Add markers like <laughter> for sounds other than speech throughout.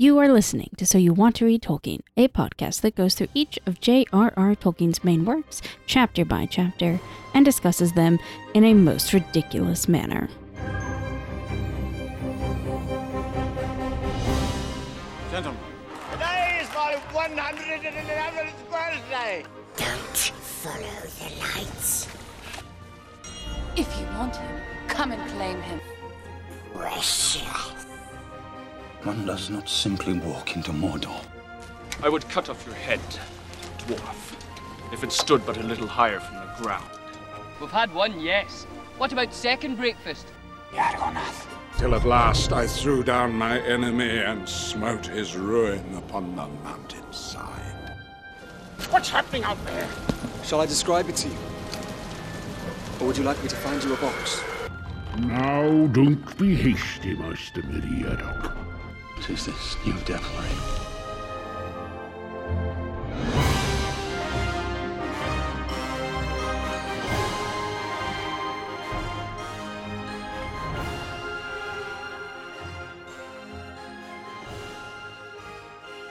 You are listening to So You Want to Read Tolkien, a podcast that goes through each of J.R.R. Tolkien's main works, chapter by chapter, and discusses them in a most ridiculous manner. Gentlemen, Today is my 111th birthday. Don't follow the lights. If you want him, come and claim him. Precious. One does not simply walk into Mordor. I would cut off your head, dwarf, if it stood but a little higher from the ground. We've had one, yes. What about second breakfast? Yargonath. Till at last I threw down my enemy and smote his ruin upon the mountainside. What's happening out there? Shall I describe it to you? Or would you like me to find you a box? Now, don't be hasty, Master Meriadoc. What is this new devilry?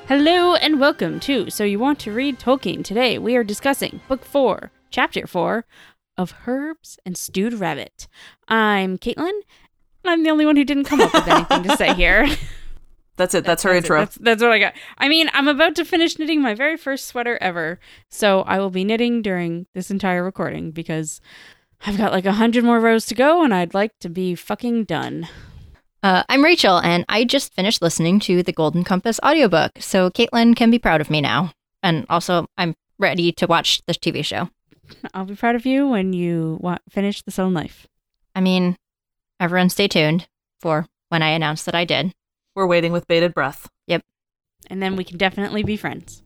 Hello and welcome to So You Want to Read Tolkien. Today we are discussing Book 4, Chapter 4 of Herbs and Stewed Rabbit. I'm Caitlin, and I'm the only one who didn't come up with anything to say here. <laughs> That's it. That's her That's intro. That's, that's what I got. I mean, I'm about to finish knitting my very first sweater ever, so I will be knitting during this entire recording because I've got like a hundred more rows to go, and I'd like to be fucking done. Uh, I'm Rachel, and I just finished listening to the Golden Compass audiobook, so Caitlin can be proud of me now. And also, I'm ready to watch the TV show. I'll be proud of you when you wa- finish the Soul life. I mean, everyone stay tuned for when I announce that I did. We're waiting with bated breath. Yep. And then we can definitely be friends.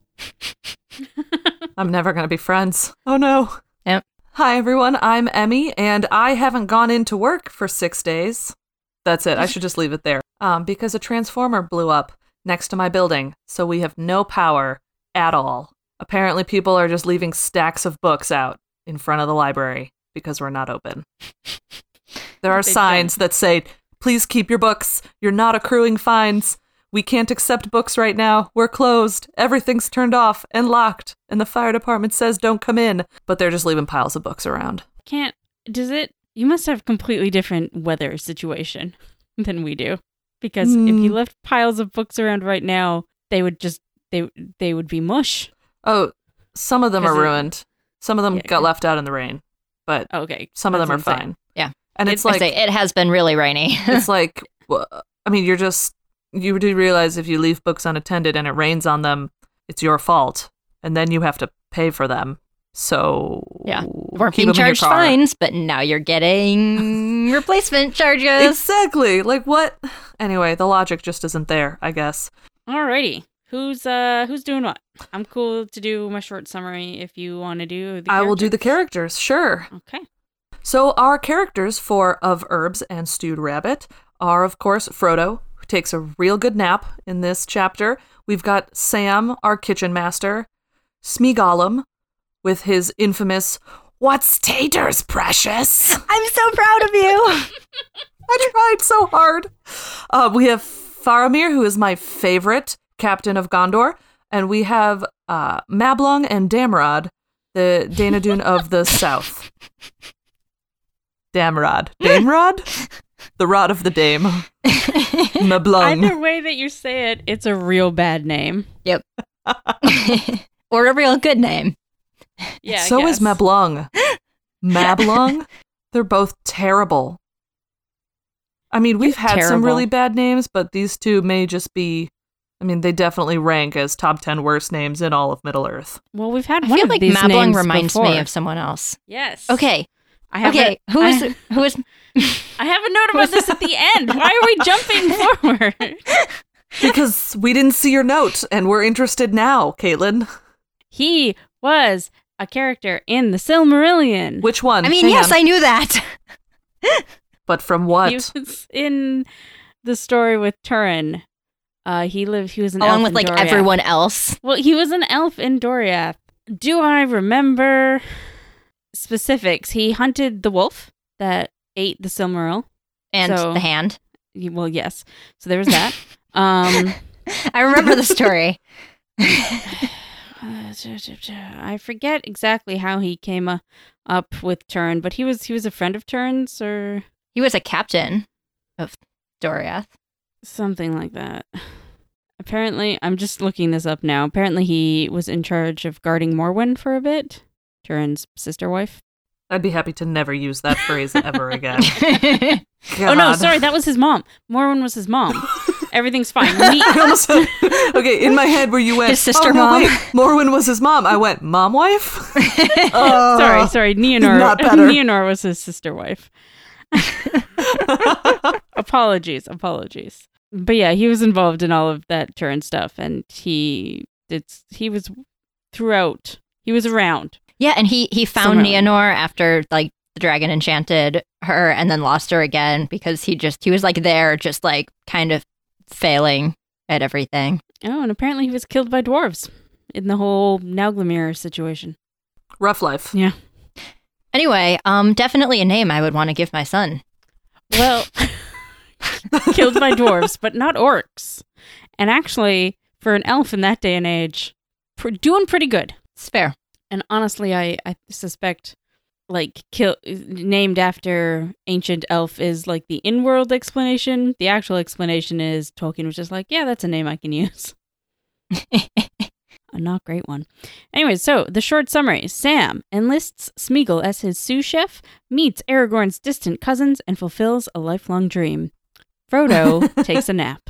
<laughs> I'm never going to be friends. Oh no. Yep. Hi, everyone. I'm Emmy, and I haven't gone into work for six days. That's it. I should just leave it there. Um, because a transformer blew up next to my building, so we have no power at all. Apparently, people are just leaving stacks of books out in front of the library because we're not open. There are signs that say, please keep your books. You're not accruing fines. We can't accept books right now. We're closed. Everything's turned off and locked. And the fire department says don't come in. But they're just leaving piles of books around. Can't does it? You must have completely different weather situation than we do, because if you Hmm. left piles of books around right now, they would just they they would be mush. Oh, some of them are it- ruined. Some of them Yeah, got 'cause- left out in the rain. But Okay, some of them are fine. Yeah. And It- it's like, say it has been really rainy. it's <laughs> like, I mean, you're just, you do realize if you leave books unattended and it rains on them, it's your fault. And then you have to pay for them. So, Yeah. We're keep being 'em in your charged car. fines, but now you're getting <laughs> replacement charges. Exactly. Like what? Anyway, the logic just isn't there, I guess. Alrighty, who's uh who's doing what? I'm cool to do my short summary if you want to do. The I will do the characters. characters, sure. Okay. So our characters for Of Herbs and Stewed Rabbit are, of course, Frodo, who takes a real good nap in this chapter. We've got Sam, our kitchen master, Smeagolum, with his infamous "What's taters, precious?" I'm so proud of you. <laughs> I tried so hard. Uh, we have Faramir, who is my favorite captain of Gondor, and we have uh, Mablung and Damrod, the Dunedain of the <laughs> South. Damrod. Damrod? the rod of the Dame. <laughs> Mablung. Either way that you say it, it's a real bad name. yep. <laughs> or a real good name. Yeah. So is. Mablung. <laughs> Mablung? They're both terrible. I mean, we've had some really bad names, but these two may just be. I mean, they definitely rank as top 10 worst names in all of Middle Earth. Well, we've had I one feel of like these Mablung names reminds before. me of someone else. Yes. Okay. I have okay. A, who is <laughs> I, who is I have a note about this at the end. Why are we jumping <laughs> forward? Because we didn't see your note and we're interested now, Caitlin. He was a character in the Silmarillion. Which one? I mean, Hang yes, on. I knew that. <laughs> But from what? He was in the story with Turin. Uh, he lived. He was an Along elf with in like Doriath. everyone else. Well, he was an elf in Doriath. Do I remember specifics? He hunted the wolf that ate the Silmaril. And So- the hand. Well, yes. So there was that. <laughs> um, I remember the story. <laughs> <laughs> I forget exactly how he came uh, up with Turin, but he was he was a friend of Turin's or He was a captain of Doriath. something like that. Apparently, I'm just looking this up now. Apparently, he was in charge of guarding Morwen for a bit, Turin's sister wife. I'd be happy to never use that phrase ever again. <laughs> <laughs> Oh no, sorry, that was his mom. Morwen was his mom. <laughs> Everything's fine. Me- almost okay, in my head where you went, His oh, sister oh, no, mom. wait, Morwen was his mom. I went, mom wife? Oh. sorry, sorry. Nienor. not better. Nienor was his sister wife. apologies, apologies. But yeah, he was involved in all of that Turin stuff, and he did. He was throughout. He was around. Yeah, and he he found Somehow. Nienor after like the dragon enchanted her and then lost her again because he just he was like there just like kind of failing at everything. Oh, and apparently he was killed by dwarves in the whole Nauglamir situation. Rough life. Yeah. Anyway, um definitely a name I would want to give my son. Well, <laughs> killed by dwarves, but not orcs. And actually, for an elf in that day and age, pr- doing pretty good. It's fair. And honestly, I, I suspect like kill named after ancient elf is like the in-world explanation. The actual explanation is Tolkien was just like, yeah, that's a name I can use. <laughs> a not great one. Anyway, so the short summary Sam enlists Smeagol as his sous chef, meets Aragorn's distant cousins, and fulfills a lifelong dream. Frodo <laughs> takes a nap,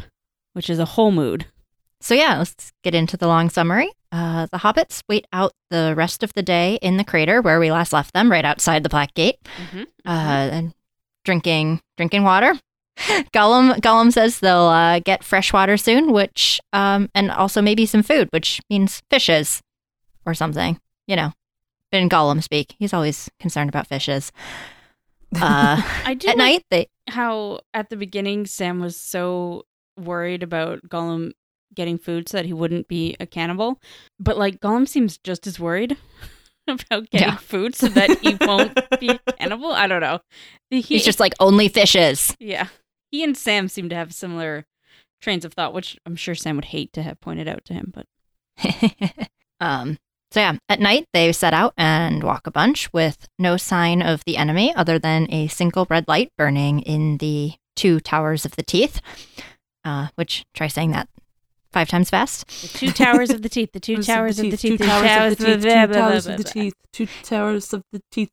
which is a whole mood. So yeah, let's get into the long summary. Uh, the hobbits wait out the rest of the day in the crater where we last left them, right outside the Black Gate, Mhm, uh, and drinking drinking water. <laughs> Gollum Gollum says they'll uh, get fresh water soon, which um, and also maybe some food, which means fishes or something. You know, in Gollum speak, he's always concerned about fishes. Uh, <laughs> I do at like night, they how at the beginning Sam was so worried about Gollum getting food so that he wouldn't be a cannibal. But like Gollum seems just as worried <laughs> about getting Yeah. food so that he won't be a <laughs> cannibal. I don't know. He, he's just like only fishes. yeah. He and Sam seem to have similar trains of thought, which I'm sure Sam would hate to have pointed out to him. But <laughs> um, so yeah, at night they set out and walk a bunch with no sign of the enemy other than a single red light burning in the two towers of the teeth. Uh, which try saying that five times fast. the two towers of the teeth, the two towers of the teeth, Two the towers of the teeth. Two blah, blah, towers of the teeth. Two towers of the teeth.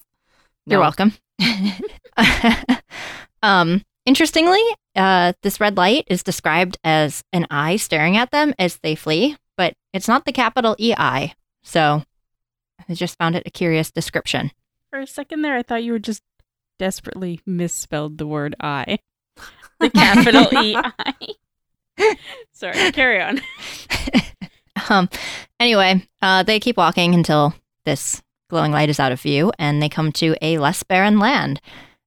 You're welcome. <laughs> um, interestingly, uh, this red light is described as an eye staring at them as they flee, but it's not the capital E I. So I just found it a curious description. For a second there, I thought you were just desperately misspelled the word I. <laughs> The capital E I. <laughs> Sorry, carry on. <laughs> um, anyway, uh, they keep walking until this glowing light is out of view, and they come to a less barren land.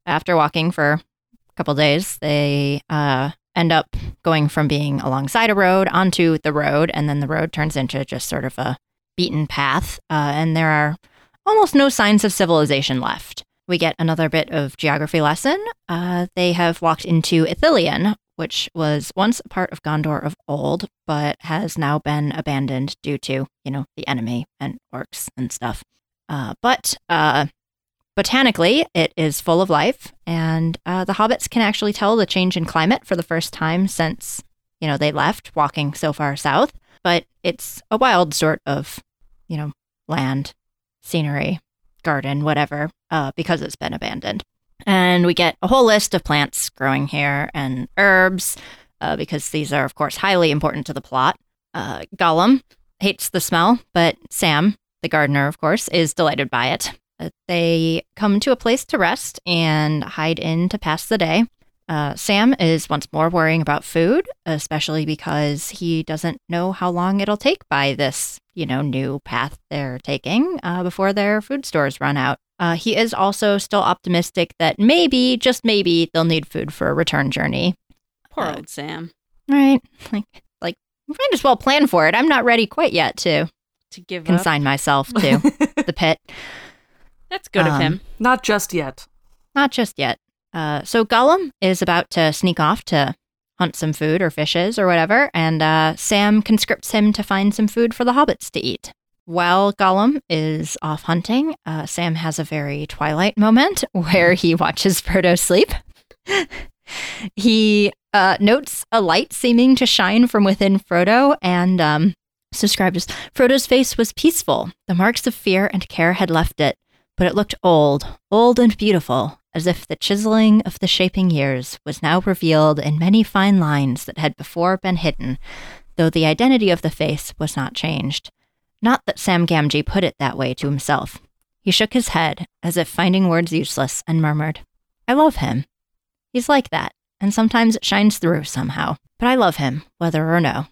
After walking for a couple days, they uh, end up going from being alongside a road onto the road, and then the road turns into just sort of a beaten path, uh, and there are almost no signs of civilization left. We get another bit of geography lesson. Uh, they have walked into Ithilien, which was once a part of Gondor of old, but has now been abandoned due to, you know, the enemy and orcs and stuff. Uh, but uh, botanically, it is full of life, and uh, the hobbits can actually tell the change in climate for the first time since, you know, they left walking so far south. But it's a wild sort of, you know, land, scenery, garden, whatever, uh, because it's been abandoned. And we get a whole list of plants growing here and herbs, uh, because these are, of course, highly important to the plot. Uh, Gollum hates the smell, but Sam, the gardener, of course, is delighted by it. Uh, they come to a place to rest and hide in to pass the day. Uh, Sam is once more worrying about food, especially because he doesn't know how long it'll take by this, you know, new path they're taking uh, before their food stores run out. Uh, he is also still optimistic that maybe, just maybe, they'll need food for a return journey. Poor Uh, old Sam. Right? <laughs> Like, like, might as well plan for it. I'm not ready quite yet to To give up. consign myself to <laughs> the pit. That's good of Um, him. Not just yet. Not just yet. Uh, so Gollum is about to sneak off to hunt some food or fishes or whatever, and uh, Sam conscripts him to find some food for the hobbits to eat. While Gollum is off hunting, uh, Sam has a very Twilight moment <laughs> where he watches Frodo sleep. <laughs> he uh, notes a light seeming to shine from within Frodo and um, Frodo's face was peaceful. The marks of fear and care had left it, but it looked old, old and beautiful, as if the chiseling of the shaping years was now revealed in many fine lines that had before been hidden, though the identity of the face was not changed. Not that Sam Gamgee put it that way to himself. He shook his head, as if finding words useless, and murmured, I love him. He's like that, and sometimes it shines through somehow. But I love him, whether or no.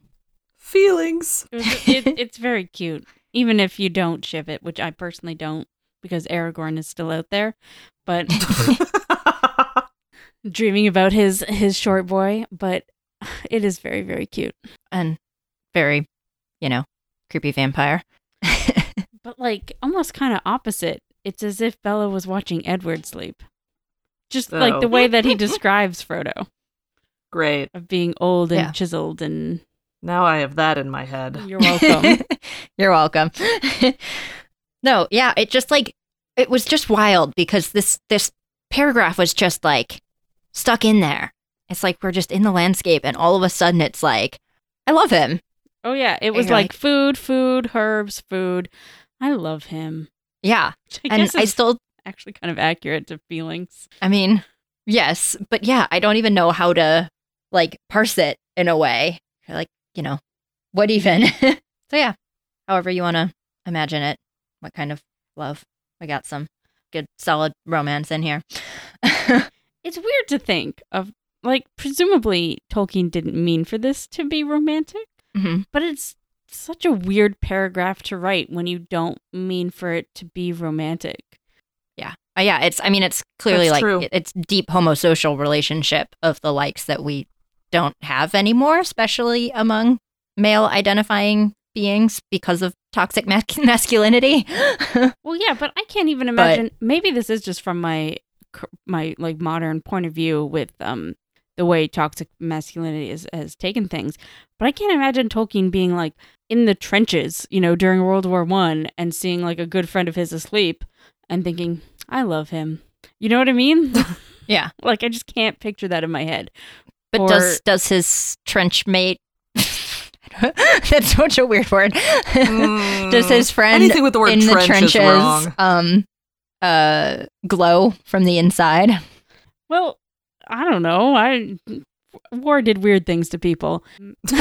Feelings. It, it, it's very cute, even if you don't ship it, which I personally don't, because Aragorn is still out there. But <laughs> <laughs> dreaming about his his short boy, but <sighs> it is very very cute and very, you know, creepy vampire. <laughs> but like almost kind of opposite. It's as if Bella was watching Edward sleep. Just like the way that he describes Frodo Great. of being old and Yeah. chiseled and Now I have that in my head. you're welcome. You're welcome. No, yeah, it just like it was just wild because this this paragraph was just like stuck in there. It's like we're just in the landscape and all of a sudden it's like I love him. oh yeah, it was like, like- food, food, herbs, food. I love him. Yeah. <laughs> I and I still actually kind of accurate to feelings. I mean, yes, but yeah, I don't even know how to like parse it in a way. Like, you know, what even? <laughs> so yeah, however you want to imagine it, what kind of love. We got some good solid romance in here. <laughs> It's weird to think of like presumably Tolkien didn't mean for this to be romantic, Mhm. but it's such a weird paragraph to write when you don't mean for it to be romantic. Yeah. Uh, yeah, it's I mean it's clearly That's like true. it- it's deep homosocial relationship of the likes that we don't have anymore, especially among male identifying beings because of toxic ma- <laughs> masculinity. <laughs> Well, yeah, but I can't even imagine. maybe this is just from my my like modern point of view with um the way toxic masculinity is, has taken things. But I can't imagine Tolkien being like in the trenches, you know, during World War One and seeing like a good friend of his asleep and thinking, "I love him." You know what I mean? <laughs> yeah. like I just can't picture that in my head. But Or- does does his trench mate <laughs> That's such a weird word. <laughs> does his friend Anything with the word in the trench is trenches wrong. um uh glow from the inside? Well, I don't know. I war did weird things to people. <laughs>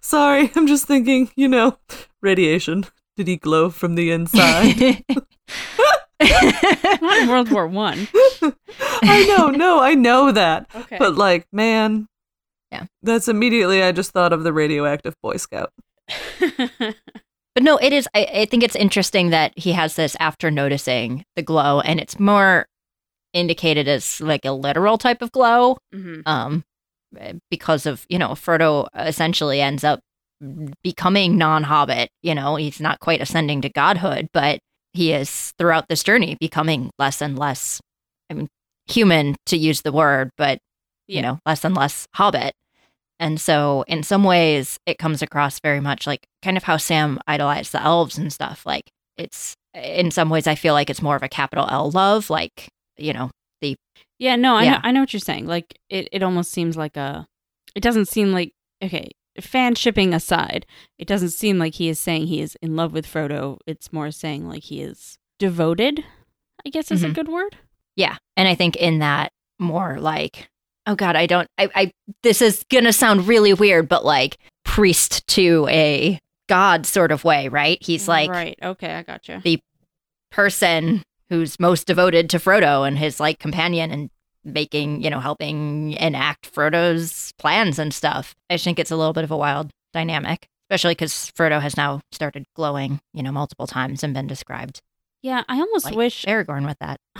Sorry, I'm just thinking, you know, radiation. Did he glow from the inside? <laughs> Not in <laughs> World War One. I know, no, I know that. Okay. But like, man, Yeah. that's immediately I just thought of the radioactive Boy Scout. <laughs> But no, it is. I, I think it's interesting that he has this after noticing the glow, and it's more indicated as like a literal type of glow, Mhm. um, because of you know Frodo essentially ends up becoming non-Hobbit. You know, he's not quite ascending to godhood, but he is throughout this journey becoming less and less. I mean, human to use the word, but you know, less and less Hobbit. And so, in some ways, it comes across very much like kind of how Sam idolized the elves and stuff. Like, it's in some ways, I feel like it's more of a capital L love, like, you know, the Yeah, no, I Yeah. know I know what you're saying. Like it, it almost seems like a it doesn't seem like okay, fan shipping aside, it doesn't seem like he is saying he is in love with Frodo. It's more saying like he is devoted, I guess is a Mhm. good word. Yeah. And I think in that more like, oh God, I don't, I, I, this is going to sound really weird, but like priest to a God sort of way, right? He's like Right. Okay, I gotcha. the person who's most devoted to Frodo and his like companion and making, you know, helping enact Frodo's plans and stuff. I just think it's a little bit of a wild dynamic, especially because Frodo has now started glowing, you know, multiple times and been described Yeah, I almost like wish Aragorn with that. <laughs>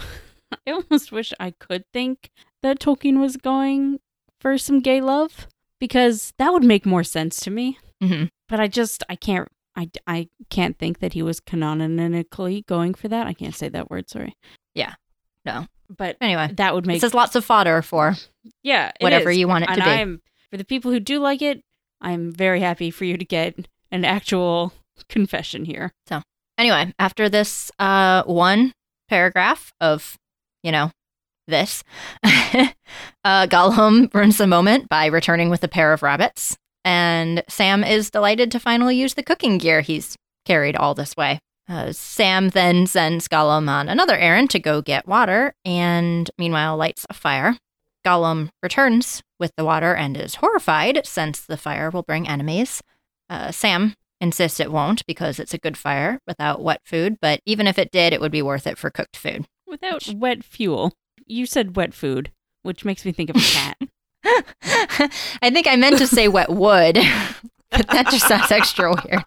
I almost wish I could think that Tolkien was going for some gay love because that would make more sense to me. hmm But I just I can't I, I can't think that he was canonically going for that. I can't say that word. Sorry. Yeah. No. But Anyway, that would make this is lots of fodder for yeah it whatever is. you want it to and be. I'm for the people who do like it. I'm very happy for you to get an actual confession here. So anyway, after this uh, one paragraph of, you know, this, <laughs> uh, Gollum ruins the moment by returning with a pair of rabbits, and Sam is delighted to finally use the cooking gear he's carried all this way. Uh, Sam then sends Gollum on another errand to go get water, and meanwhile lights a fire. Gollum returns with the water and is horrified since the fire will bring enemies. Uh, Sam insists it won't because it's a good fire without wet food, but even if it did, it would be worth it for cooked food. Without wet fuel. You said wet food, which makes me think of a cat. <laughs> <laughs> I think I meant to say wet wood, <laughs> but that just sounds extra weird.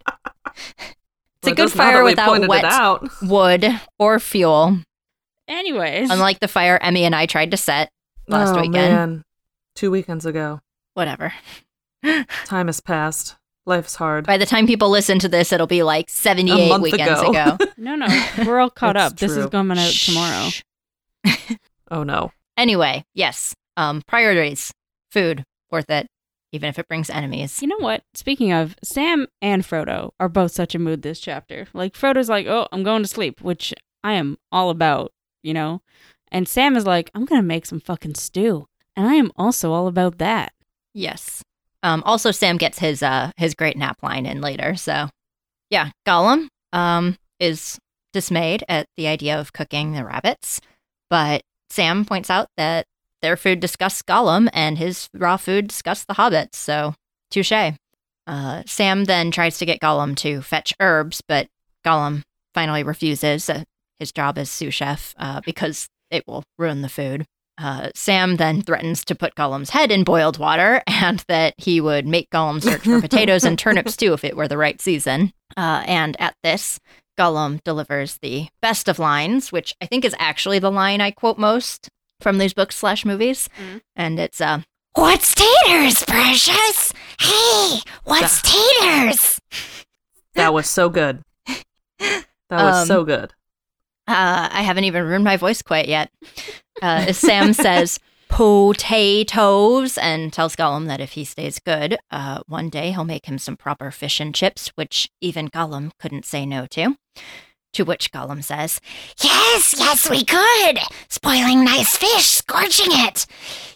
It's Well, a good does fire without wet out. wood or fuel, Anyways, unlike the fire Emmy and I tried to set last oh, weekend. man. Two weekends ago. Whatever. <laughs> Time has passed. Life's hard. By the time people listen to this, it'll be like 78 month weekends ago. ago. <laughs> no, no, we're all caught It's up. This is true. coming out tomorrow. Oh no. Anyway, yes. Um, priorities. Food. Worth it. Even if it brings enemies. You know what? Speaking of, Sam and Frodo are both such a mood this chapter. Like Frodo's like, "Oh, I'm going to sleep," which I am all about, you know. And Sam is like, "I'm going to make some fucking stew." And I am also all about that. Yes. Um, also, Sam gets his uh his great nap line in later. So, yeah, Gollum um is dismayed at the idea of cooking the rabbits, but Sam points out that their food disgusts Gollum and his raw food disgusts the hobbits. So, touche. Uh, Sam then tries to get Gollum to fetch herbs, but Gollum finally refuses. Uh, his job as sous chef uh, because it will ruin the food. Uh, Sam then threatens to put Gollum's head in boiled water <laughs> and that he would make Gollum search for <laughs> potatoes and turnips too if it were the right season. Uh, and at this, Gollum delivers the best of lines, which I think is actually the line I quote most from these books slash movies. And it's, uh, What's taters, precious? Hey, what's taters? <laughs> That was so good. That was Um, so good. Uh, I haven't even ruined my voice quite yet. Uh, Sam <laughs> says potatoes and tells Gollum that if he stays good, uh, one day he'll make him some proper fish and chips, which even Gollum couldn't say no to. To which Gollum says, Yes, yes, we could. Spoiling nice fish, scorching it.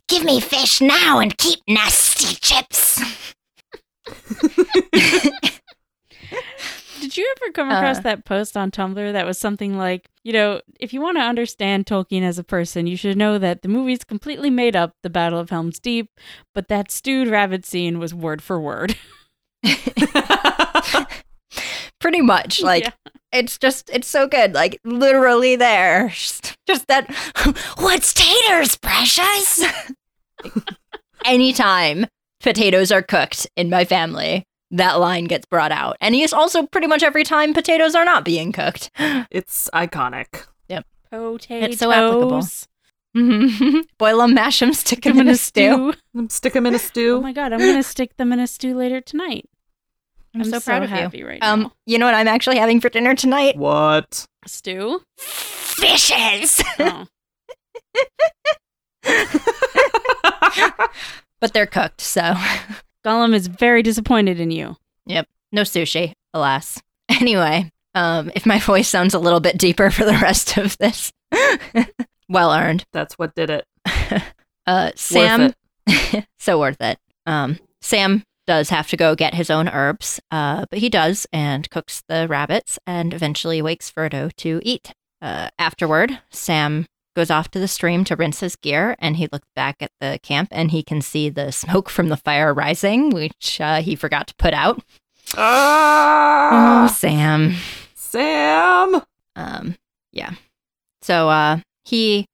Give me fish now and keep nasty chips. <laughs> Did you ever come across Uh. that post on Tumblr that was something like, you know, if you want to understand Tolkien as a person, you should know that the movie's completely made up the Battle of Helm's Deep, but that stewed rabbit scene was word for word. <laughs> pretty much, like, <laughs> Yeah. It's just, it's so good. Like, literally there. <laughs> Just, just that <laughs> What's taters, precious? <laughs> anytime potatoes are cooked in my family, that line gets brought out. And it's also pretty much every time potatoes are not being cooked. <gasps> It's iconic. Yep potatoes. it's so applicable. mm-hmm. Boil them, mash them, stick them in a stew. Stick them in a stew. Oh stew. my god, I'm gonna stick them in a stew later tonight. I'm, I'm so so proud of happy you. right um, now. you know what I'm actually having for dinner tonight? What? Stew? Fishes. Oh. <laughs> <laughs> But they're cooked, so Gollum is very disappointed in you. yep, no sushi, alas. <laughs> Anyway, um, if my voice sounds a little bit deeper for the rest of this, well earned. That's what did it. Uh, Sam, so worth it. Um, Sam does have to go get his own herbs, uh, but he does and cooks the rabbits and eventually wakes Frodo to eat. Uh, afterward, Sam goes off to the stream to rinse his gear and he looks back at the camp and he can see the <laughs> smoke from the fire rising, which uh, he forgot to put out. Oh, Ah, Sam. Sam. Um, yeah. So uh, he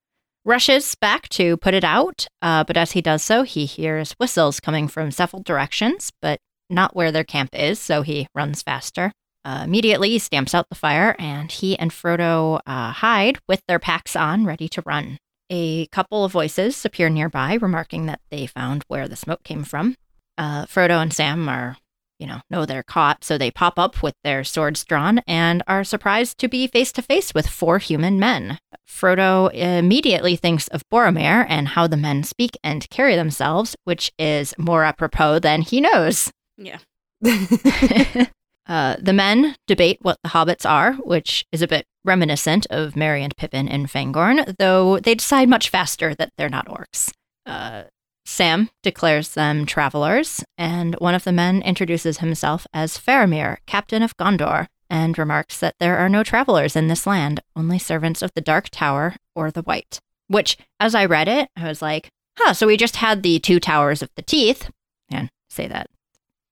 rushes back to put it out, uh, but as he does so, he hears whistles coming from several directions, but not where their camp is, so he runs faster. Uh, immediately, he stamps out the fire, and he and Frodo uh, hide with their packs on, ready to run. A couple of voices appear nearby, remarking that they found where the smoke came from. Uh, Frodo and Sam are you know, know they're caught, so they pop up with their swords drawn and are surprised to be face to face with four human men. Frodo immediately thinks of Boromir and how the men speak and carry themselves, which is more apropos than he knows. Yeah. <laughs> Uh, the men debate what the hobbits are, which is a bit reminiscent of Merry and Pippin in Fangorn, though they decide much faster that they're not orcs. Uh, Sam declares them travelers, and one of the men introduces himself as Faramir, captain of Gondor, and remarks that there are no travelers in this land, only servants of the Dark Tower or the White. Which, as I read it, I was like, huh, so we just had the two towers of the teeth. And say that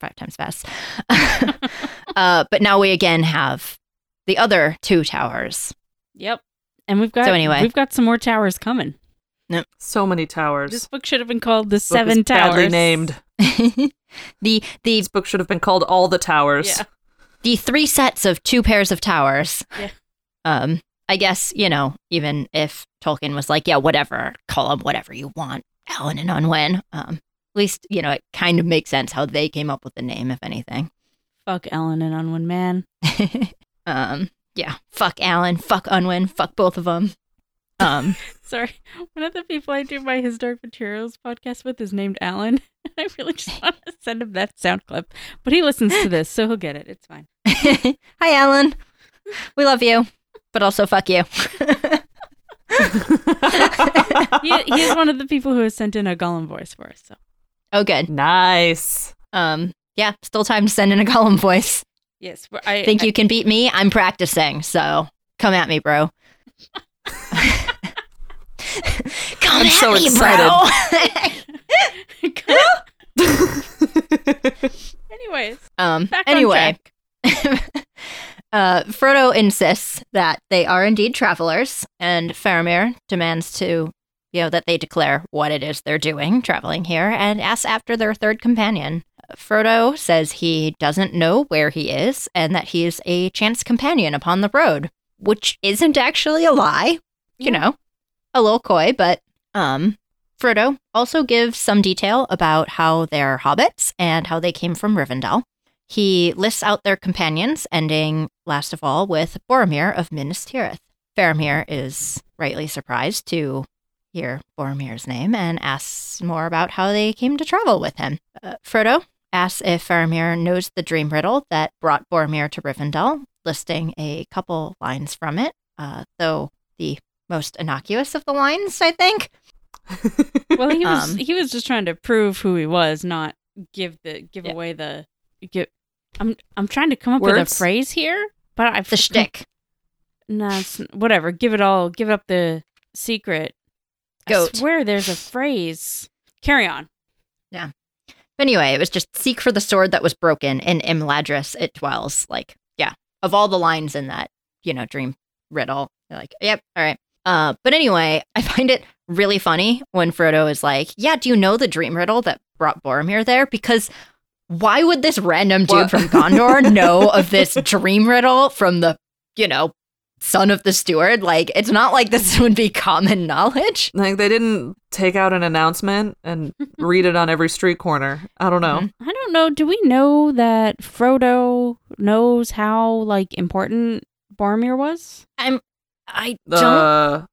five times fast. <laughs> uh, but now we again have the other two towers. Yep. And we've got So anyway. we've got some more towers coming. So many towers. This book should have been called The This book is Seven badly Towers. named. <laughs> the the This book should have been called All the Towers. Yeah. the three sets of two pairs of towers. Yeah. Um, I guess you know, even if Tolkien was like, yeah, whatever, call them whatever you want, Allen and Unwin. Um, at least you know it kind of makes sense how they came up with the name, if anything. Fuck Allen and Unwin Man. <laughs> um, yeah, fuck Allen, fuck Unwin, fuck both of them. Um, <laughs> Sorry. One of the people I do my historic materials podcast with is named Alan. <laughs> I really just want to send him that sound clip. But he listens to this, so he'll get it. It's fine. <laughs> hi Alan, we love you, but also fuck you. He, he is one of the people who has sent in a Gollum voice for us. So oh, good. Nice. Um, yeah, still time to send in a Gollum voice. yes, I Think I- you can beat me? I'm practicing, so come at me, bro. <laughs> come I'm at so me, excited. bro. <laughs> Anyways, um. back Anyway, <laughs> uh, Frodo insists that they are indeed travelers, and Faramir demands to, you know, that they declare what it is they're doing traveling here, and asks after their third companion. Frodo says he doesn't know where he is, and that he is a chance companion upon the road, which isn't actually a lie. You know, a little coy, but um, Frodo also gives some detail about how they're hobbits and how they came from Rivendell. He lists out their companions, ending last of all with Boromir of Minas Tirith. Faramir is rightly surprised to hear Boromir's name and asks more about how they came to travel with him. Uh, Frodo asks if Faramir knows the dream riddle that brought Boromir to Rivendell, listing a couple lines from it, uh, though the most innocuous of the lines, I think. <laughs> well, he was Um, he was just trying to prove who he was, not give the give Yeah. away the give. I'm I'm trying to come up with a phrase here, but I've The shtick. <laughs> It's, whatever. Give it all. Give up the secret. Goat. I swear, there's a phrase. Carry on. Yeah. But anyway, it was just seek for the sword that was broken in Imladris it dwells. Like, yeah, of all the lines in that, you know, dream riddle, you're like, yep, all right. Uh, but anyway, I find it really funny when Frodo is like, yeah, do you know the dream riddle that brought Boromir there? Because why would this random dude What? from Gondor <laughs> know of this dream riddle from the, you know, son of the steward? Like, it's not like this <laughs> would be common knowledge. Like they didn't take out an announcement and <laughs> read it on every street corner. I don't know. I don't know. Do we know that Frodo knows how like important Boromir was? I'm, I don't. Uh,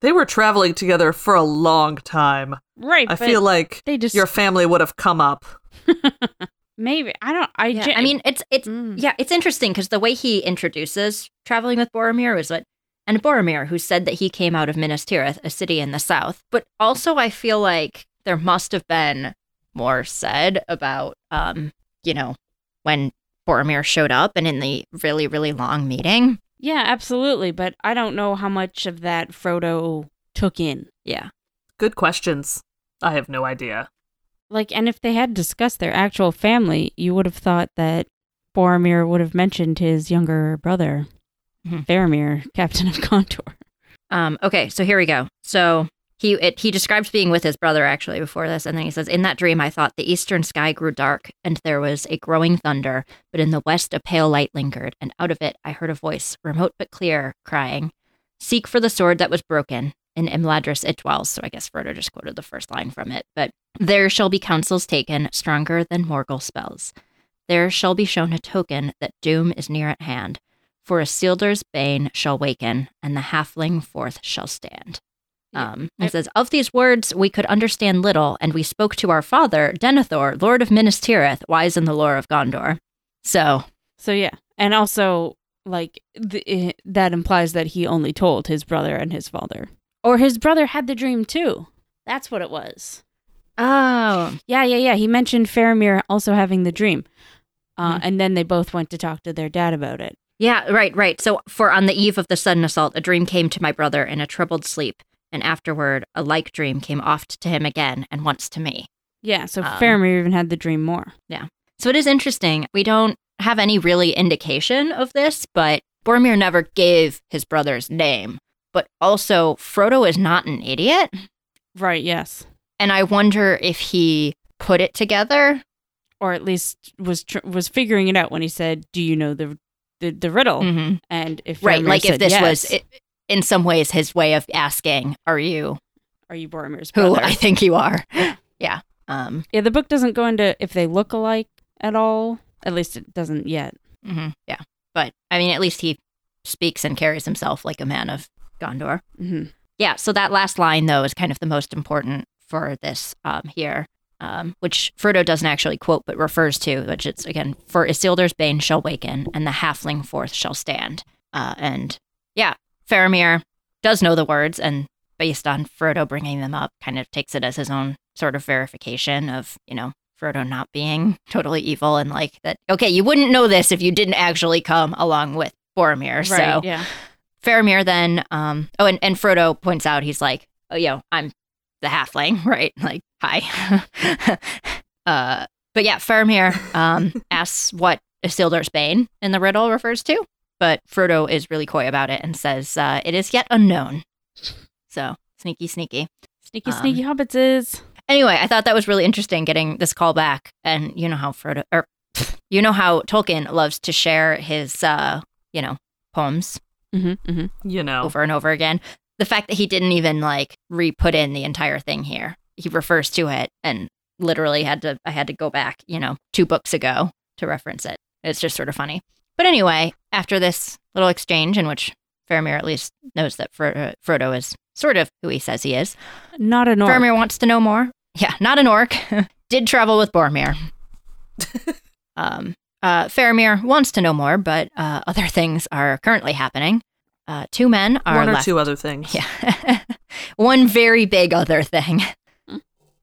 they were traveling together for a long time. Right. I feel like they just your family would have come up. <laughs> maybe. I don't. I. Yeah, gen- I mean, it's it's Mm. yeah, it's interesting because the way he introduces traveling with Boromir was what, and Boromir, who said that he came out of Minas Tirith, a city in the south. But also, I feel like there must have been more said about, um, you know, when Boromir showed up and in the really really long meeting. Yeah, absolutely. But I don't know how much of that Frodo took in. Yeah, Good questions. I have no idea. Like, and if they had discussed their actual family, you would have thought that Boromir would have mentioned his younger brother, Mhm. Faramir, <laughs> Captain of Gondor. Um, okay, so here we go. So he it, he describes being with his brother actually before this, and then he says, "In that dream, I thought the eastern sky grew dark, and there was a growing thunder, but in the west a pale light lingered, and out of it I heard a voice, remote but clear, crying, "Seek for the sword that was broken." In Imladris it dwells. So I guess Frodo just quoted the first line from it. But there shall be counsels taken stronger than Morgul spells. There shall be shown a token that doom is near at hand. For Isildur's bane shall waken, and the halfling forth shall stand. Um, it says, Of these words we could understand little, and we spoke to our father, Denethor, Lord of Minas Tirith, wise in the lore of Gondor. So, So yeah, and also like it, that implies that he only told his brother and his father, or his brother had the dream too. That's what it was. oh, Yeah, yeah, yeah. He mentioned Faramir also having the dream, uh, Mhm. and then they both went to talk to their dad about it. yeah, right, right. So, for on the eve of the sudden assault, a dream came to my brother in a troubled sleep, and afterward, a like dream came oft to him again, and once to me. Yeah, so Um, Faramir even had the dream more. Yeah. So it is interesting. We don't have any really indication of this, but Boromir never gave his brother's name. But also, Frodo is not an idiot. Right. Yes. And I wonder if he put it together. Or at least was tr- was figuring it out when he said, "Do you know the the, the riddle?" Mhm. And if Right. Faramir Like if this yes, was, i in some ways, his way of asking, Are you "Are you Boromir's who brother?" I think you are? <laughs> yeah. Um, yeah, the book doesn't go into if they look alike at all. At least it doesn't yet. mhm, Yeah. But I mean, at least he speaks and carries himself like a man of Gondor. hmm Yeah, so that last line though is kind of the most important for this um, here, um, which Frodo doesn't actually quote but refers to, which it's again, for Isildur's bane shall waken, and the halfling forth shall stand. Uh, and yeah, Faramir does know the words, and based on Frodo bringing them up, kind of takes it as his own sort of verification of you know Frodo not being <laughs> totally evil and like that. Okay, you wouldn't know this if you didn't actually come along with Boromir. Right. so Yeah. Faramir then, um, oh, and, and Frodo points out, he's like, oh, yo, I'm the halfling, <laughs> right? Like, hi. <laughs> uh, but yeah, Faramir um, asks what Isildur's Bane in the riddle refers to, but Frodo is really coy about it and says, uh, it is yet unknown. So, sneaky, sneaky. Sneaky, Um, sneaky hobbits is. Anyway, I thought that was really interesting getting this call back. And you know how Frodo, or <laughs> you know how Tolkien loves to share his, uh, you know, poems Mm-hmm, mm-hmm. You know. over and over again. The fact that he didn't even like re-put in the entire thing here. He refers to it and literally had to I had to go back, you know, two books ago to reference it. It's just sort of funny. But anyway, after this little exchange in which Faramir at least knows that Fro- Frodo is sort of who he says he is. Not an orc. Faramir wants to know more. <laughs> Yeah, not an orc. <laughs> Did travel with Boromir. <laughs> um, uh, Faramir wants to know more, but uh, other things are currently happening. Uh, two men are One or left. two other things. Yeah. One very big other thing.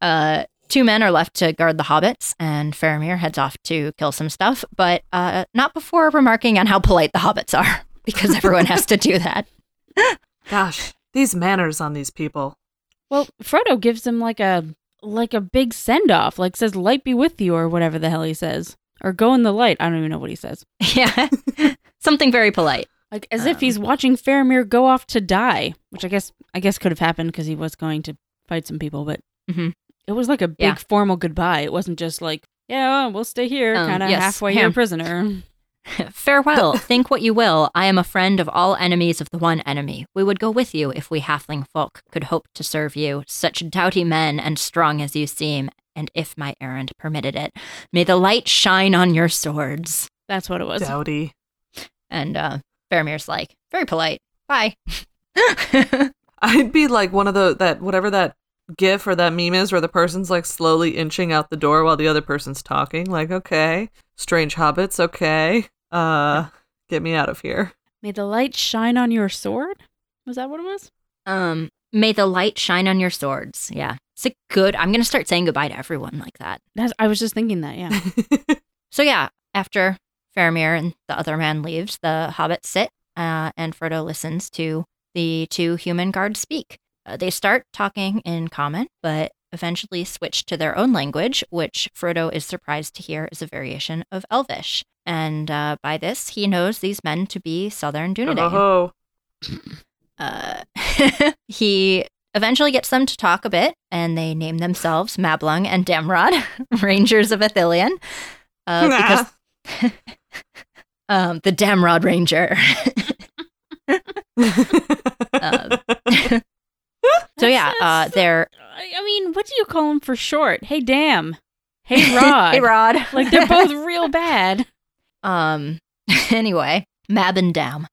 Uh, two men are left to guard the hobbits, and Faramir heads off to kill some stuff, but uh, not before remarking on how polite the hobbits are, <laughs> because everyone has to do that. Gosh, these manners on these people. Well, Frodo gives him like a like a big send off, like says "Light be with you" or whatever the hell he says, or "Go in the light." I don't even know what he says. yeah. <laughs> Something very polite. Like as if he's watching Faramir go off to die, which I guess I guess could have happened because he was going to fight some people, but Mhm. It was like a big Yeah. formal goodbye. It wasn't just like, "Yeah, we'll stay here, Um, kind of yes, halfway yeah. here, prisoner." <laughs> Farewell. <laughs> Think what you will. I am a friend of all enemies of the one enemy. We would go with you if we halfling folk could hope to serve you, such doughty men and strong as you seem, and if my errand permitted it. May the light shine on your swords. That's what it was. Dowdy. And uh, Faramir's like, very polite. Bye. <laughs> I'd be like one of the that whatever that gif or that meme is where the person's like slowly inching out the door while the other person's talking. Like, okay, strange hobbits, okay. Uh get me out of here. May the light shine on your sword. Was that what it was? um, may the light shine on your swords. Yeah. It's a good. I'm going to start saying goodbye to everyone like that. That's, I was just thinking that. Yeah. <laughs> So yeah, after Faramir and the other man leaves, the hobbits sit, uh, and Frodo listens to the two human guards speak. Uh, they start talking in common, but eventually switch to their own language, which Frodo is surprised to hear is a variation of Elvish. And uh, by this, he knows these men to be Southern Dunedain. Oh, Uh, <laughs> he eventually gets them to talk a bit, and they name themselves Mablung and Damrod, <laughs> Rangers of Ithilien, uh, because <laughs> um, the Damrod Ranger. Um, <laughs> so yeah, uh, they're I mean, what do you call them for short? Hey, damn. Hey, <laughs> Rod. hey Rod. Like they're <laughs> both real bad. Um. Anyway, Mab and Dam.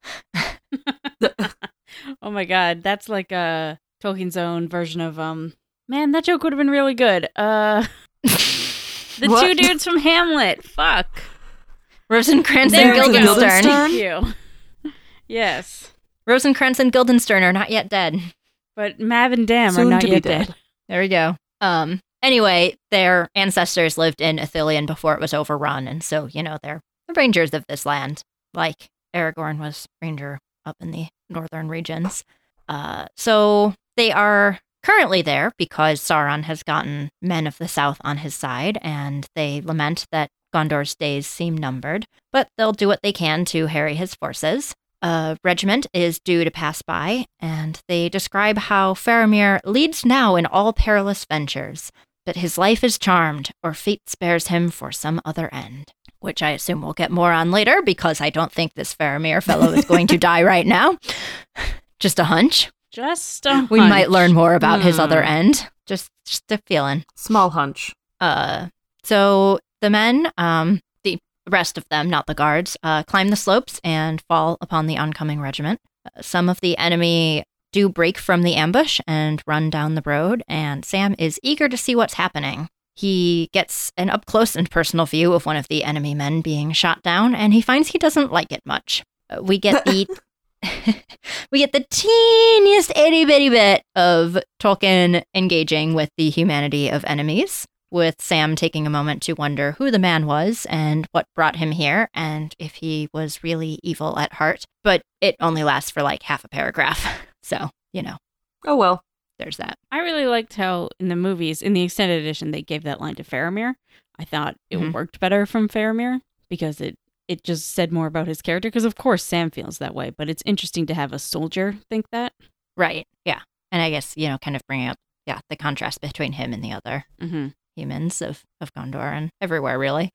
oh my god, that's like a Tolkien's own version of um. Man, that joke would have been really good. Uh, the two dudes from Hamlet. Fuck. Rosencrantz and. Guildenstern. Thank you. Yes, Rosencrantz and Guildenstern are not yet dead. But Mav and Dam Soon are not yet dead. dead. There we go. Um. Anyway, their ancestors lived in Ithilien before it was overrun, and so you know they're the rangers of this land, like Aragorn was ranger up in the northern regions. Uh. So they are currently there because Sauron has gotten men of the south on his side, and they lament that Gondor's days seem numbered. But they'll do what they can to harry his forces. A regiment is due to pass by, and they describe how Faramir leads now in all perilous ventures, but his life is charmed, or fate spares him for some other end. Which I assume we'll get more on later, because I don't think this Faramir fellow is going to <laughs> die right now. Just a hunch. Just a hunch. We might learn more about his Hmm. other end. Just, just a feeling. Small hunch. Uh, so the men, um, the rest of them, not the guards, uh, climb the slopes and fall upon the oncoming regiment. Uh, some of the enemy do break from the ambush and run down the road, and Sam is eager to see what's happening. He gets an up close and personal view of one of the enemy men being shot down, and he finds he doesn't like it much. Uh, we get the <laughs> <laughs> we get the teeniest itty bitty bit of Tolkien engaging with the humanity of enemies, with Sam taking a moment to wonder who the man was and what brought him here, and if he was really evil at heart. But it only lasts for like half a paragraph. <laughs> So, you know, Oh well. there's that. I really liked how in the movies, in the extended edition, they gave that line to Faramir. I thought it Mhm. worked better from Faramir because it it just said more about his character. Because of course Sam feels that way, but it's interesting to have a soldier think that. Right. Yeah. And I guess, you know, kind of bringing up, yeah, the contrast between him and the other Mm-hmm. Humans of, of Gondor and everywhere, really.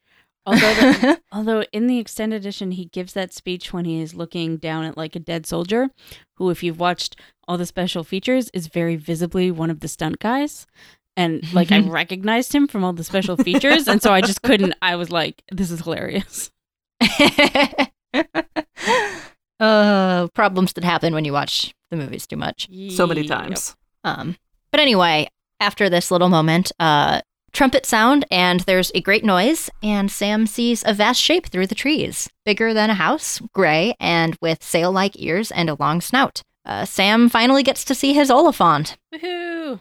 Although, the, <laughs> although in the extended edition, he gives that speech when he is looking down at like a dead soldier, who, if you've watched all the special features, is very visibly one of the stunt guys. And like I <laughs> recognized him from all the special features, and so I just couldn't. I was like, "This is hilarious." <laughs> uh, problems that happen when you watch the movies too much. So many Yep. times. Um, but anyway, after this little moment, uh, trumpet sound and there's a great noise, and Sam sees a vast shape through the trees, bigger than a house, gray, and with sail-like ears and a long snout. Uh, Sam finally gets to see his Oliphaunt. Woohoo!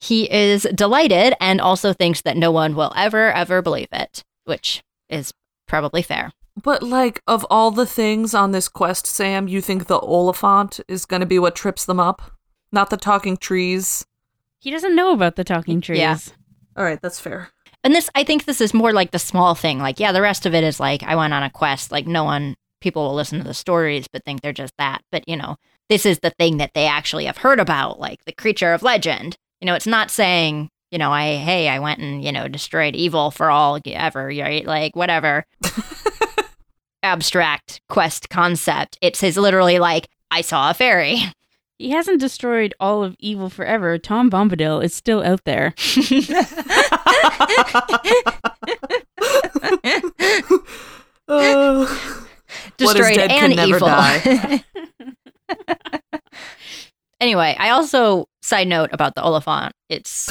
He is delighted and also thinks that no one will ever, ever believe it, which is probably fair. But like of all the things on this quest, Sam, you think the Oliphaunt is going to be what trips them up, not the talking trees. He doesn't know about the talking trees. Yeah. All right, that's fair. And this, I think this is more like the small thing. Like, yeah, the rest of it is like, I went on a quest. Like, no one, people will listen to the stories, but think they're just that. But, you know, this is the thing that they actually have heard about, like the creature of legend. You know, it's not saying, you know, I, hey, I went and, you know, destroyed evil for all ever, right? Like, whatever. <laughs> Abstract quest concept. It says literally, like, I saw a fairy. He hasn't destroyed all of evil forever. Tom Bombadil is still out there. Uh, <laughs> What is destroyed dead can and never evil. die. <laughs> anyway, I also side note about the Oliphaunt. It's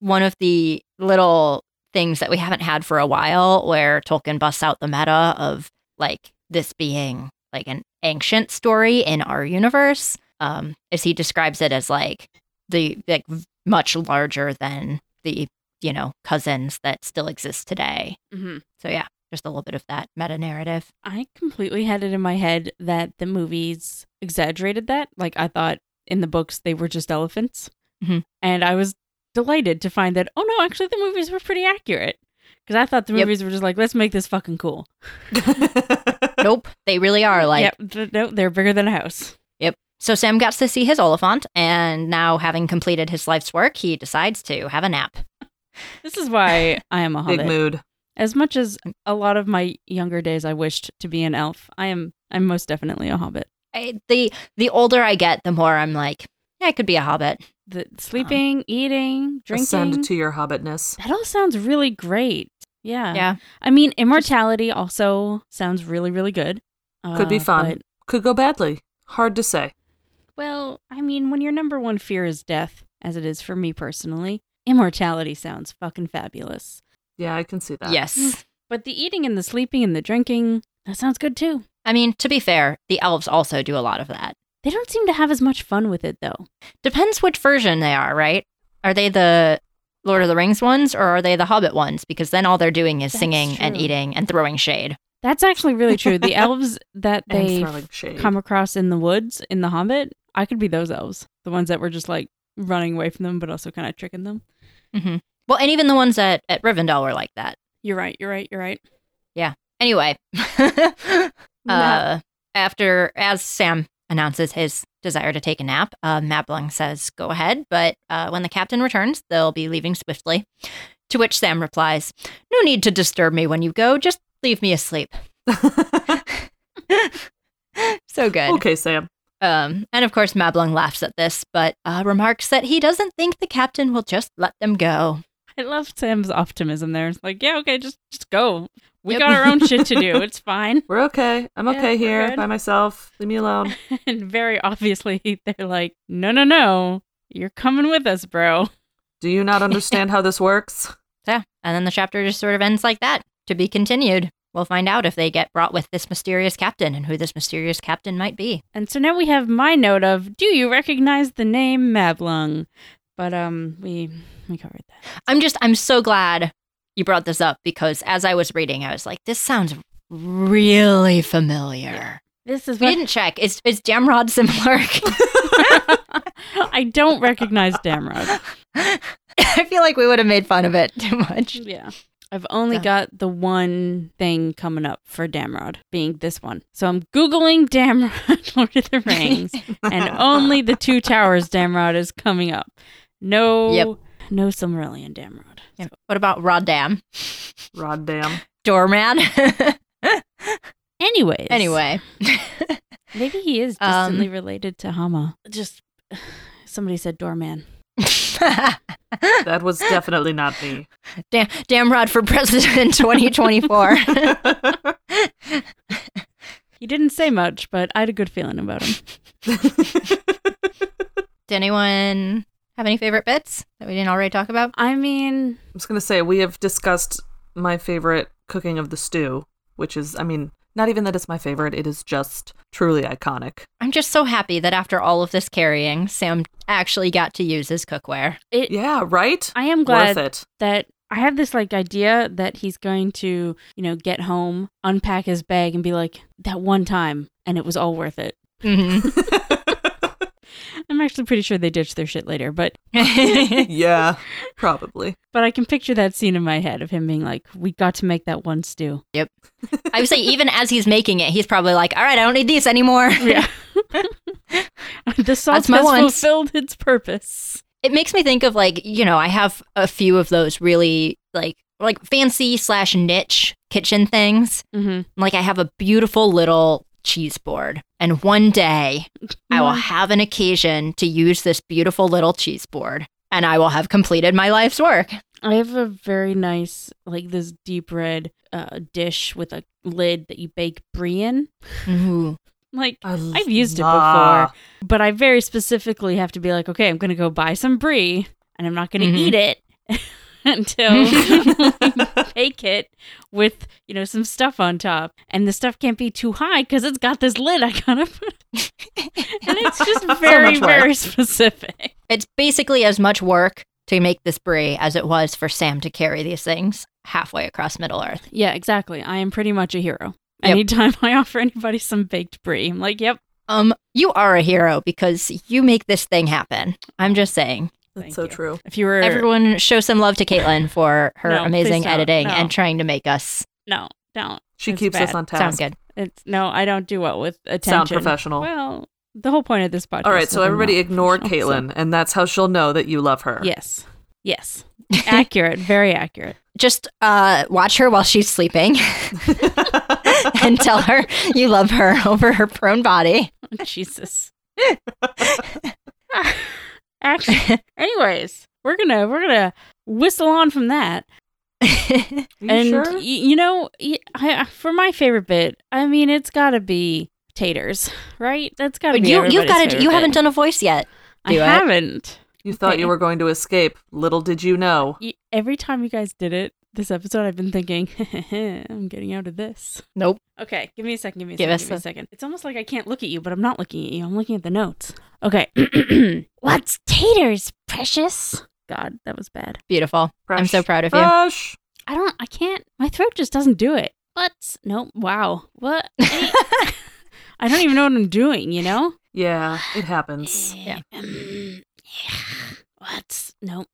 one of the little things that we haven't had for a while where Tolkien busts out the meta of like this being like an ancient story in our universe. Um, as he describes it as like the like much larger than the you know cousins that still exist today. Mm-hmm. So yeah, just a little bit of that meta narrative. I completely had it in my head that the movies exaggerated that. Like I thought in the books they were just elephants, Mhm. and I was delighted to find that. Oh no, actually the movies were pretty accurate. Because I thought the Yep. movies were just like, let's make this fucking cool. nope, they really are <laughs> like yep, no, they're bigger than a house. Yep. So Sam gets to see his Oliphaunt, and now having completed his life's work, he decides to have a nap. <laughs> This is why I am a Big hobbit. mood. As much as a lot of my younger days, I wished to be an elf. I am. I'm most definitely a hobbit. I, the The older I get, the more I'm like, yeah, I could be a hobbit. The sleeping, eating, drinking. Ascend to your hobbitness. That all sounds really great. Yeah. Yeah. I mean, immortality also sounds really, really good. Could be Uh, fun. but Could go badly. Hard to say. Well, I mean, when your number one fear is death, as it is for me personally, immortality sounds fucking fabulous. Yeah, I can see that. Yes. Mm. But the eating and the sleeping and the drinking, that sounds good too. I mean, to be fair, the elves also do a lot of that. They don't seem to have as much fun with it though. Depends which version they are, right? Are they the Lord of the Rings ones or are they the Hobbit ones? Because then all they're doing is That's singing and eating and throwing shade. That's actually really true. The <laughs> elves that they throwing come across in the woods in The Hobbit, I could be those elves. The ones that were just like running away from them, but also kind of tricking them. hmm Well, and even the ones at, at Rivendell were like that. You're right. You're right. You're right. Yeah. Anyway, <laughs> uh, after as Sam announces his desire to take a nap, uh, Mablung says, "Go ahead," but uh, when the captain returns, they'll be leaving swiftly. To which Sam replies, "No need to disturb me when you go. Just leave me asleep." <laughs> <laughs> so good. okay, Sam. Um, and of course, Mablung laughs at this, but uh, remarks that he doesn't think the captain will just let them go. I love Sam's optimism there. It's like, yeah, okay, just just go. We Yep. got our own shit to do. <laughs> It's fine. We're okay. I'm Yeah, okay here good. by myself. Leave me alone. <laughs> and very obviously, <laughs> they're like, no, no, no, you're coming with us, bro. Do you not understand how this works? Yeah. And then the chapter just sort of ends like that. To be continued. We'll find out if they get brought with this mysterious captain and who this mysterious captain might be. And so now we have my note of, do you recognize the name Mablung? But um, we we covered that. I'm just, I'm so glad you brought this up because as I was reading, I was like, this sounds really familiar. This is We didn't check. Is, is Damrod similar? <laughs> <laughs> I don't recognize Damrod. <laughs> I feel like we would have made fun of it too much. Yeah. I've only Yeah. got the one thing coming up for Damrod, being this one. So I'm Googling Damrod, <laughs> Lord of the <laughs> Rings, and only the Two Towers Damrod is coming up. No, Yep. no Silmarillion Damrod. Yeah. What about Roddam? Rod damn. Doorman? <laughs> Anyways. anyway. Maybe he is Um, distantly related to Hama. Just <sighs> somebody said doorman. <laughs> That was definitely not me. Damn, Damrod for president 2024. <laughs> He didn't say much, but I had a good feeling about him. <laughs> Did anyone have any favorite bits that we didn't already talk about? I mean, I was gonna say we have discussed my favorite cooking of the stew, which is, I mean, not even that it's my favorite. It is just truly iconic. I'm just so happy that after all of this carrying, Sam actually got to use his cookware. it. Yeah, right. I am glad that I have this like idea that he's going to, you know, get home, unpack his bag, and be like, that one time, and it was all worth it. Mhm. <laughs> <laughs> I'm actually pretty sure they ditched their shit later, but <laughs> <laughs> yeah, probably. but I can picture that scene in my head of him being like, "We got to make that one stew." Yep. I would say even as he's making it, he's probably like, "All right, I don't need these anymore." Yeah, <laughs> the salt That's has ones. fulfilled its purpose. It makes me think of like, you know, I have a few of those really like like fancy slash niche kitchen things. Mm-hmm. Like I have a beautiful little cheese board. And one day I will have an occasion to use this beautiful little cheese board and I will have completed my life's work. I have a very nice, like this deep red uh, dish with a lid that you bake brie in. Ooh. Like I've used it before, but I very specifically have to be like, okay, I'm gonna go buy some brie, and I'm not gonna Mhm. eat it <laughs> <laughs> until <laughs> bake it with you know some stuff on top, and the stuff can't be too high because it's got this lid I gotta put, <laughs> and it's just very work. very specific. It's basically as much work to make this brie as it was for Sam to carry these things halfway across Middle Earth. Yeah, exactly. I am pretty much a hero. Yep. Anytime I offer anybody some baked brie, I'm like, yep. Um, you are a hero because you make this thing happen. I'm just saying. That's Thank so you. true. If you were Everyone show some love to <laughs> Caitlin for her No, amazing editing No. and trying to make us no, don't. She It's keeps us bad. on sound task. good. It's no, I don't do well with attention. Sound professional. Well, the whole point of this podcast. All right, so everybody not ignore professional, Caitlin, and that's how she'll know that you love her. Yes, yes, <laughs> accurate, very accurate. Just uh, watch her while she's sleeping <laughs> and tell her you love her over her prone body. Jesus. Actually, anyways, we're gonna we're gonna whistle on from that. Are <laughs> you and sure? y- you know, y I- for my favorite bit, I mean, it's got to be taters, right? That's got to But be you you've got everybody's to you haven't done a voice yet. I it. haven't. You thought Okay. you were going to escape. Little did you know. Y- Every time you guys did it this episode, I've been thinking, <laughs> I'm getting out of this. Nope. Okay, give me a second. Give me a Give second. us Give me a a- second. It's almost like I can't look at you, but I'm not looking at you. I'm looking at the notes. Okay. <clears throat> What's taters, precious? God, that was bad. Beautiful. I'm so proud of you. Fresh. I don't. I can't. My throat just doesn't do it. What? Nope. Wow. What? <laughs> I don't even know what I'm doing. You know. Yeah, it happens. Yeah. Um, What's no?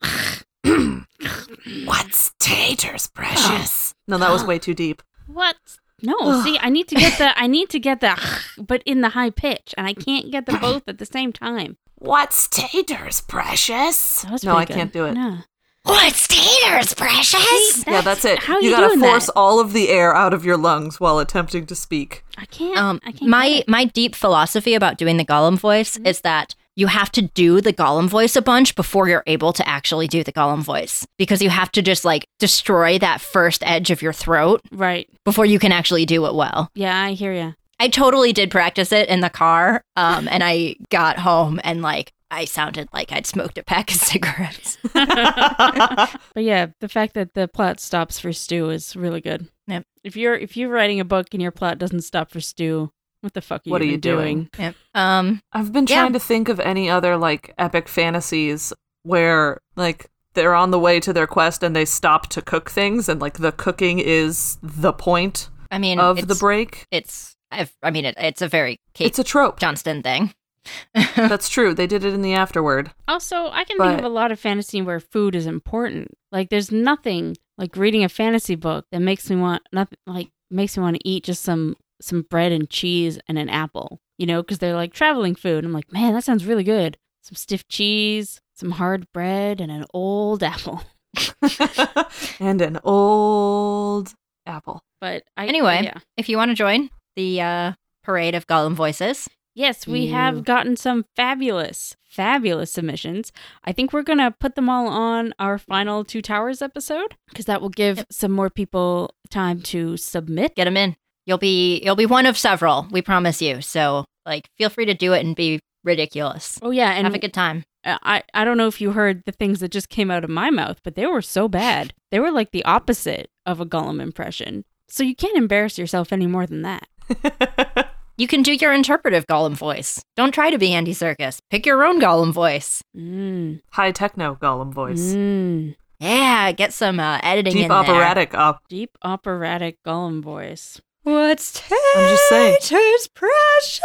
<clears throat> What's taters, precious? No, that was way too deep. What? No. See, I need to get the. I need to get the, <laughs> but in the high pitch, and I can't get the both at the same time. What's taters, precious? No, I good. can't do it. No. What's taters, precious? yeah, that's it. How you you gotta doing force that? all of the air out of your lungs while attempting to speak. I can't. Um, I can't. my my deep philosophy about doing the Gollum voice Mm-hmm. is that you have to do the Gollum voice a bunch before you're able to actually do the Gollum voice because you have to just like destroy that first edge of your throat right. before you can actually do it well. Yeah, I hear you. I totally did practice it in the car, um, and I got home and like I sounded like I'd smoked a pack of <laughs> cigarettes. <laughs> But yeah, the fact that the plot stops for stew is really good. Yep. If you're if you're writing a book and your plot doesn't stop for stew, what the fuck are What you, are you even doing? Yep. Um, I've been Yeah. trying to think of any other like epic fantasies where like they're on the way to their quest and they stop to cook things and like the cooking is the point I mean, of the break. It's I've, I mean, it, it's a very Kate It's a trope. Johnston thing. <laughs> <laughs> That's true. They did it in the afterword. Also, I can think of a lot of fantasy where food is important. Like there's nothing like reading a fantasy book that makes me want nothing like makes me want to eat just some some bread and cheese and an apple. You know, because they're like traveling food. I'm like, man, that sounds really good. Some stiff cheese, some hard bread, and an old apple. <laughs> and an old apple. But I Anyway, yeah. if you want to join the uh, parade of Gollum voices, Yes, we You. have gotten some fabulous, fabulous submissions. I think we're going to put them all on our final Two Towers episode because that will give some more people time to submit. get them in. You'll be you'll be one of several. We promise you. So like, feel free to do it and be ridiculous. Oh, yeah. And Have a good time. I, I don't know if you heard the things that just came out of my mouth, but they were so bad. They were like the opposite of a Gollum impression. So you can't embarrass yourself any more than that. <laughs> You can do your interpretive Gollum voice. Don't try to be Andy Serkis. Pick your own Gollum voice. Mm. High techno Gollum voice. Mm. Yeah, get some uh, editing Deep in there. operatic up. Deep operatic Gollum voice. What's I'm just saying. Taters precious?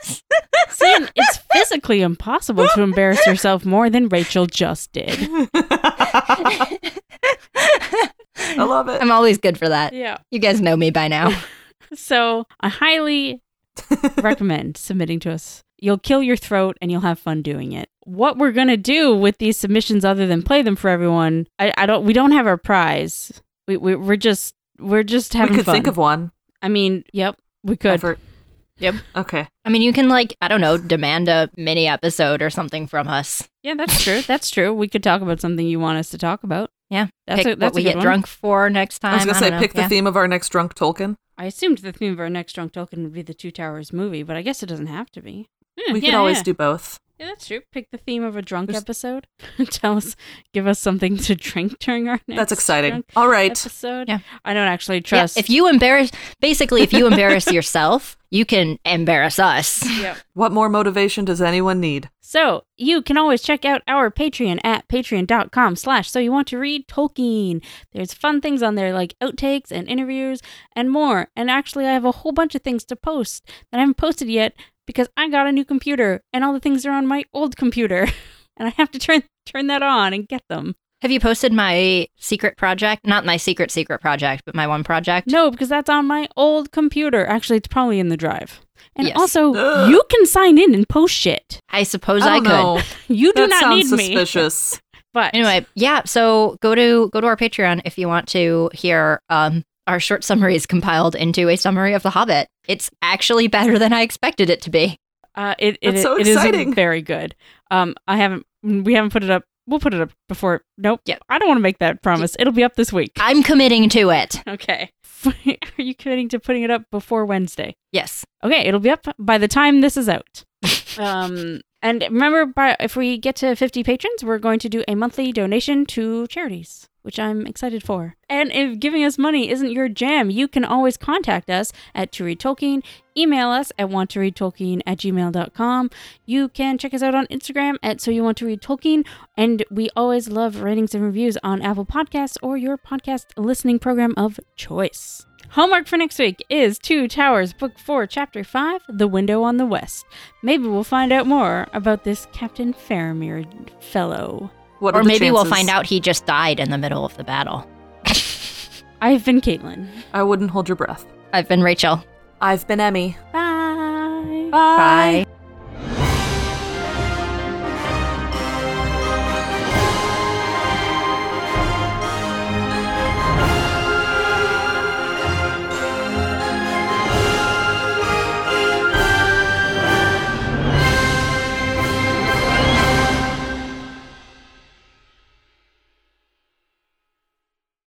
<laughs> See, and it's physically impossible to embarrass yourself more than Rachel just did. I love it. I'm always good for that. Yeah. You guys know me by now. <laughs> So I highly <laughs> recommend submitting to us. You'll kill your throat and you'll have fun doing it. What we're gonna do with these submissions, other than play them for everyone, I, I don't. We don't have our prize. We, we we're just we're just having we could fun. think of one. I mean, yep, we could. Effort. Yep. Okay. I mean, you can like I don't know, demand a mini episode or something from us. Yeah, that's true. That's true. We could talk about something you want us to talk about. Yeah, That's pick a- that's what we good get one. drunk for next time. I was gonna say know. pick the theme of our next drunk Tolkien. I assumed the theme of our next drunk Tolkien would be the Two Towers movie, but I guess it doesn't have to be. Hmm, yeah, We could always yeah. do both. Yeah, that's true. Pick the theme of a drunk There's- episode. <laughs> Tell us, give us something to drink during our next. That's exciting. drunk All right. Episode. Yeah. I don't actually Yeah, trust. if you embarrass, basically, if you embarrass <laughs> yourself, you can embarrass us. Yep. What more motivation does anyone need? So you can always check out our Patreon at patreon.com slash so you want to read Tolkien. There's fun things on there like outtakes and interviews and more. And actually I have a whole bunch of things to post that I haven't posted yet because I got a new computer and all the things are on my old computer. <laughs> and I have to turn turn that on and get them. Have you posted my secret project? Not my secret secret project, but my one project. No, because that's on my old computer. Actually, it's probably in the drive. And Yes. also, <gasps> Ugh. you can sign in and post shit. I suppose I I, could. know. <laughs> You do that not sounds need me. suspicious. <laughs> But Anyway, yeah. So go to go to our Patreon if you want to hear um, our short summaries compiled into a summary of The Hobbit. It's actually better than I expected it to be. Uh, it it, That's so it is exciting. very good. Um, I haven't we haven't put it up We'll put it up before. Nope. Yeah. I don't want to make that promise. It'll be up this week. I'm committing to it. <laughs> Okay. <laughs> Are you committing to putting it up before Wednesday? Yes. Okay, it'll be up by the time this is out. <laughs> um, and remember, by, if we get to 50 patrons, we're going to do a monthly donation to charities, which I'm excited for. And if giving us money isn't your jam, you can always contact us at To Read Tolkien, email us at wanttoreadtolkien at gmail.com. You can check us out on Instagram at So You Want to Read Tolkien, and we always love ratings and reviews on Apple Podcasts or your podcast listening program of choice. Homework for next week is Two Towers, Book 4, Chapter 5, The Window on the West. Maybe we'll find out more about this Captain Faramir fellow. What or maybe we'll find out he just died in the middle of the battle. <laughs> I've been Caitlin. I wouldn't hold your breath. I've been Rachel. I've been Emmy. Bye. Bye. Bye.